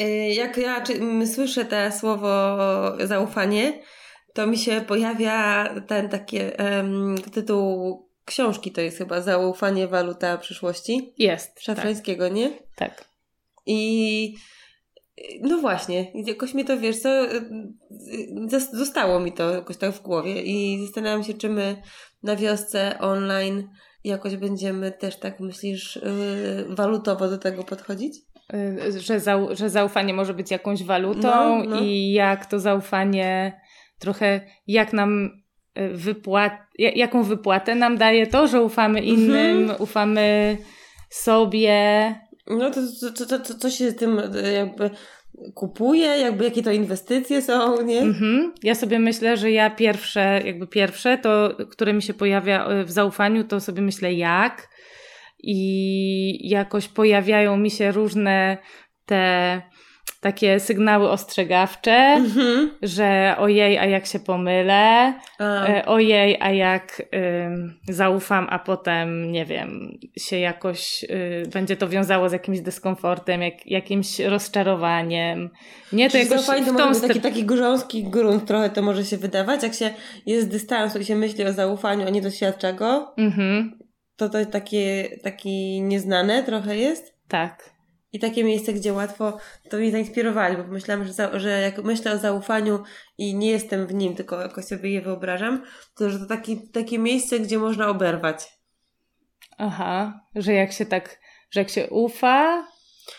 Y, jak ja słyszę te słowo zaufanie, to mi się pojawia ten taki em, tytuł książki, to jest chyba Zaufanie, waluta przyszłości. Jest. Szafrańskiego, nie? Tak. I no właśnie, jakoś mi to, wiesz co, y, zostało mi to jakoś tak w głowie i zastanawiam się, czy my na wiosce online jakoś będziemy też tak, myślisz, yy, walutowo do tego podchodzić? Y, Że, zau, że zaufanie może być jakąś walutą No, no. i jak to zaufanie trochę, jak nam y, wypłat, ja- jaką wypłatę nam daje to, że ufamy innym, Mhm. ufamy sobie. No to, to, to, to co się z tym y, jakby kupuje, jakby jakie to inwestycje są, nie? Mhm. Ja sobie myślę, że ja pierwsze, jakby pierwsze, to które mi się pojawia w zaufaniu, to sobie myślę jak i jakoś pojawiają mi się różne te takie sygnały ostrzegawcze, Mhm. że ojej, a jak się pomylę, A, e, ojej, a jak ym, zaufam, a potem, nie wiem, się jakoś y, będzie to wiązało z jakimś dyskomfortem, jak, jakimś rozczarowaniem. Nie, to jakoś zaufanie to w tą być taki, taki grząski grunt trochę to może się wydawać, jak się jest z dystansu i się myśli o zaufaniu, a nie doświadcza go, to to takie, taki nieznane trochę jest. tak. I takie miejsce, gdzie łatwo, to mnie zainspirowali, bo myślałam, że, za, że jak myślę o zaufaniu i nie jestem w nim, tylko jakoś sobie je wyobrażam, to że to taki, takie miejsce, gdzie można oberwać. Aha, że jak się tak, że jak się ufa,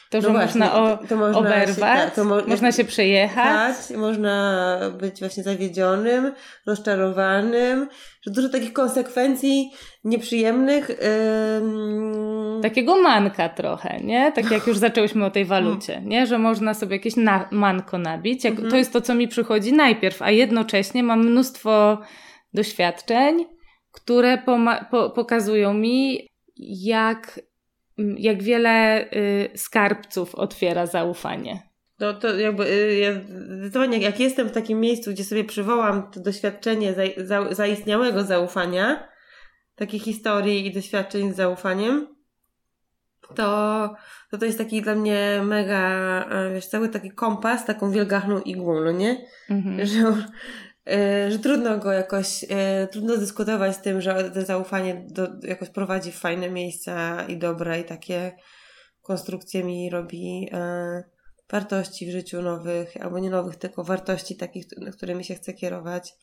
to że No właśnie, można, o, to- to można oberwać, się- tak, to mo- można się przejechać. Tak, można być właśnie zawiedzionym, rozczarowanym, że dużo takich konsekwencji nieprzyjemnych. Ym... Takiego manka trochę, nie? Tak jak już zaczęłyśmy o tej walucie, nie? Że można sobie jakieś na, manko nabić. Jak, Mhm. To jest to, co mi przychodzi najpierw, a jednocześnie mam mnóstwo doświadczeń, które po- pokazują mi, jak, jak wiele y, skarbców otwiera zaufanie. No to jakby y, ja zdecydowanie jak jestem w takim miejscu, gdzie sobie przywołam to doświadczenie za, za, zaistniałego zaufania, takich historii i doświadczeń z zaufaniem, to, to to jest taki dla mnie mega, wiesz, cały taki kompas, taką wielgachną igłą, no nie? Mhm. że, że trudno go jakoś, e, trudno dyskutować z tym, że to zaufanie do, jakoś prowadzi w fajne miejsca i dobre i takie konstrukcje mi robi e, wartości w życiu nowych, albo nie nowych, tylko wartości takich, którymi się chce kierować.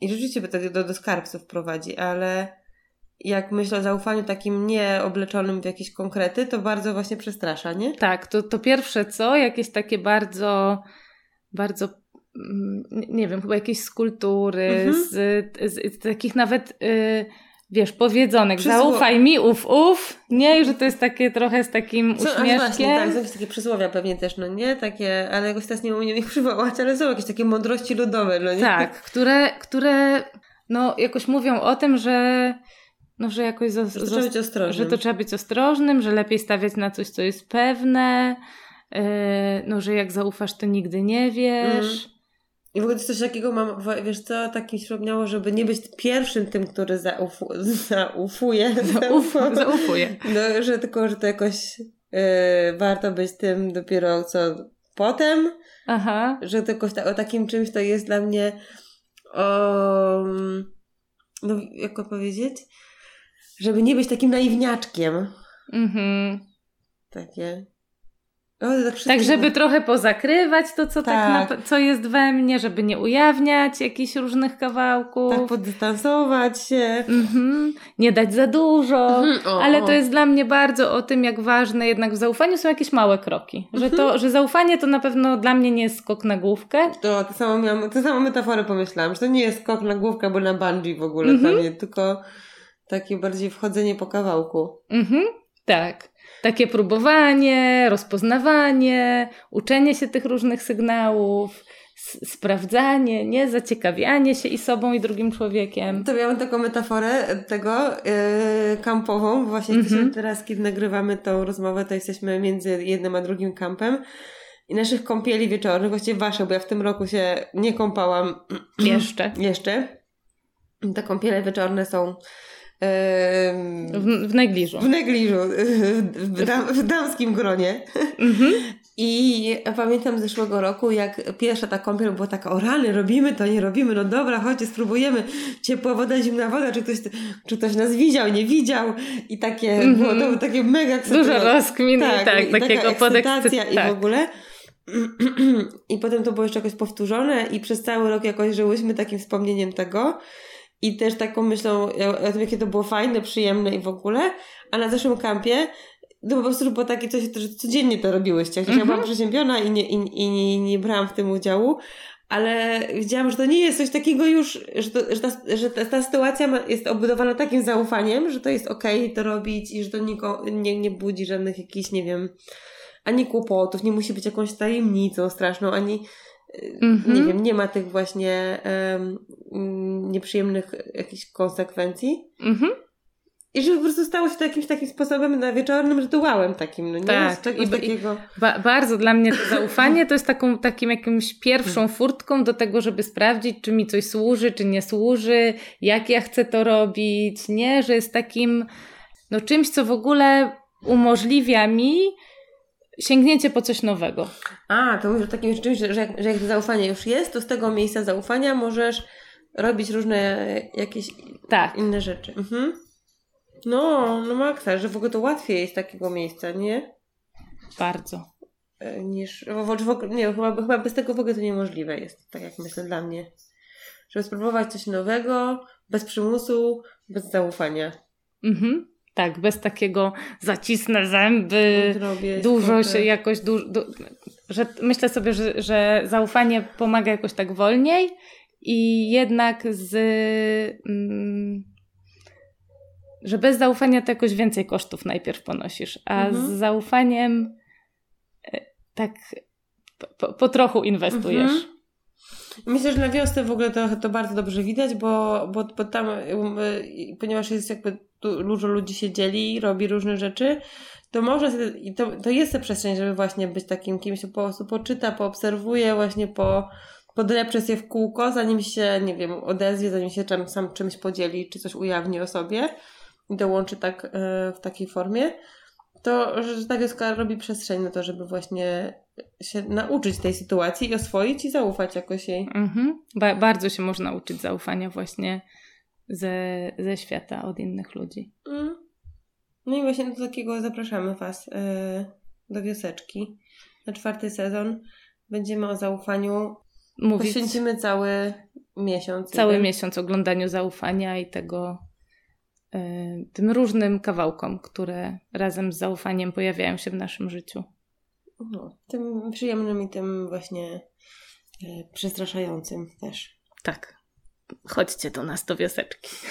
I rzeczywiście by to do, do skarbców prowadzi, ale jak myślę o zaufaniu takim nie obleczonym w jakieś konkrety, to bardzo właśnie przestrasza, nie? Tak, to, to pierwsze co, jakieś takie bardzo, bardzo, nie- nie wiem, chyba jakieś skulptury, Mhm. z, z, z takich nawet, y, wiesz, powiedzonek, Przysło- zaufaj mi, uf, uf, nie, I że to jest takie trochę z takim a uśmieszkiem. właśnie, tak, są jakieś takie przysłowia pewnie też, no nie? Takie, ale jakoś teraz nie umiem ich przywołać, ale są jakieś takie mądrości ludowe, no nie? Tak, które, które no, jakoś mówią o tym, że, no, że jakoś Że to trzeba być ostrożnym. że to trzeba być ostrożnym, że lepiej stawiać na coś, co jest pewne, yy, no, że jak zaufasz, to nigdy nie wiesz. I w ogóle coś takiego mam, wiesz co, tak mi się przypomniało, żeby nie być pierwszym tym, który zaufu, zaufuje. Uf, zaufuję. No, że tylko, że to jakoś yy, warto być tym dopiero co potem, Aha. że jakoś ta, o takim czymś to jest dla mnie o, no jak to powiedzieć? Żeby nie być takim naiwniaczkiem. Mhm. Takie. O, tak, Tak, żeby trochę pozakrywać to, co, tak. Tak. na, co jest we mnie, żeby nie ujawniać jakichś różnych kawałków. tak poddystansować się. Mhm. Nie dać za dużo. Mhm, o, Ale o. to jest dla mnie bardzo o tym, jak ważne jednak w zaufaniu są jakieś małe kroki. Że, Mhm. to, że zaufanie to na pewno dla mnie nie jest skok na główkę. To, to samo miałam, to samą metaforę pomyślałam, że to nie jest skok na główkę albo na bungee w ogóle Mhm. dla mnie, tylko takie bardziej wchodzenie po kawałku. Mhm. Tak. Takie próbowanie, rozpoznawanie, uczenie się tych różnych sygnałów, sprawdzanie, nie? Zaciekawianie się i sobą, i drugim człowiekiem. To miałam taką metaforę tego yy, kampową, właśnie Mhm. jesteśmy teraz, kiedy nagrywamy tą rozmowę, to jesteśmy między jednym a drugim kampem i naszych kąpieli wieczornych, właściwie wasze, bo ja w tym roku się nie kąpałam Jeszcze. jeszcze. Te kąpiele wieczorne są W, w negliżu. w negliżu, w, dam, w damskim gronie. Mhm. I pamiętam zeszłego roku, jak pierwsza ta kąpiel była taka, o rany, robimy to, nie robimy, no dobra, chodźcie, spróbujemy. Ciepła woda, zimna woda, czy ktoś, czy ktoś nas widział, nie widział. I takie, mm -hmm. było to takie mega Dużo rozkmin tak, tak i takiego podekscytacja i tak. w ogóle. I potem to było jeszcze jakoś powtórzone i przez cały rok jakoś żyłyśmy takim wspomnieniem tego. I też taką myślą o tym, jakie to było fajne, przyjemne i w ogóle. A na zeszłym kampie to po prostu było takie coś, że codziennie to robiłyście. Chociaż mm-hmm. ja byłam mhm. przeziębiona i, nie, i, i nie, nie brałam w tym udziału, ale widziałam, że to nie jest coś takiego już, że, to, że, ta, że ta, ta sytuacja jest obudowana takim zaufaniem, że to jest okej okay to robić i że to niko, nie, nie budzi żadnych jakichś, nie wiem, ani kłopotów, nie musi być jakąś tajemnicą straszną, ani mm-hmm. nie wiem, nie ma tych właśnie um, nieprzyjemnych jakichś konsekwencji. Mhm. I żeby po prostu stało się to jakimś takim sposobem na wieczornym rytuałem takim, no nie? Tak, czegoś takiego... Ba bardzo dla mnie to zaufanie to jest taką, takim jakimś pierwszą furtką do tego, żeby sprawdzić, czy mi coś służy, czy nie służy, jak ja chcę to robić, nie? Że jest takim no czymś, co w ogóle umożliwia mi sięgnięcie po coś nowego. A, to mówisz o takim czymś, że jak, że jak zaufanie już jest, to z tego miejsca zaufania możesz robić różne jakieś tak. inne rzeczy. Mhm. No, no maksa, że w ogóle to łatwiej jest takiego miejsca, nie? Bardzo. E, niż, w ogóle, nie, chyba, chyba bez tego w ogóle to niemożliwe jest, tak jak myślę dla mnie. Żeby spróbować coś nowego, bez przymusu, bez zaufania. Mhm. Tak, bez takiego zacisnę zęby, Zrobię, dużo się jakoś, du, du, że myślę sobie, że, że zaufanie pomaga jakoś tak wolniej i jednak z mm, że bez zaufania to jakoś więcej kosztów najpierw ponosisz, a mhm. z zaufaniem e, tak po, po trochu inwestujesz. Mhm. Myślę, że na wiosnę w ogóle to, to bardzo dobrze widać, bo, bo, bo tam, um, ponieważ jest jakby dużo ludzi się dzieli, robi różne rzeczy, to może, to, to jest ta przestrzeń, żeby właśnie być takim kimś, po prostu poczyta, poobserwuje, właśnie po, podlepcze się w kółko, zanim się, nie wiem, odezwie, zanim się czym, sam czymś podzieli, czy coś ujawni o sobie i dołączy tak e, w takiej formie, to że ta wioska robi przestrzeń na to, żeby właśnie się nauczyć tej sytuacji i oswoić i zaufać jakoś jej. Mhm. Ba bardzo się można uczyć zaufania właśnie ze, ze świata od innych ludzi. Mm. No i właśnie do takiego zapraszamy Was yy, do wioseczki. Na czwarty sezon będziemy o zaufaniu Mówić. Poświęcimy cały miesiąc. Cały jeden. miesiąc oglądaniu zaufania i tego tym różnym kawałkom, które razem z zaufaniem pojawiają się w naszym życiu. No, tym przyjemnym i tym właśnie y, przestraszającym też. Tak. Chodźcie do nas do wioseczki.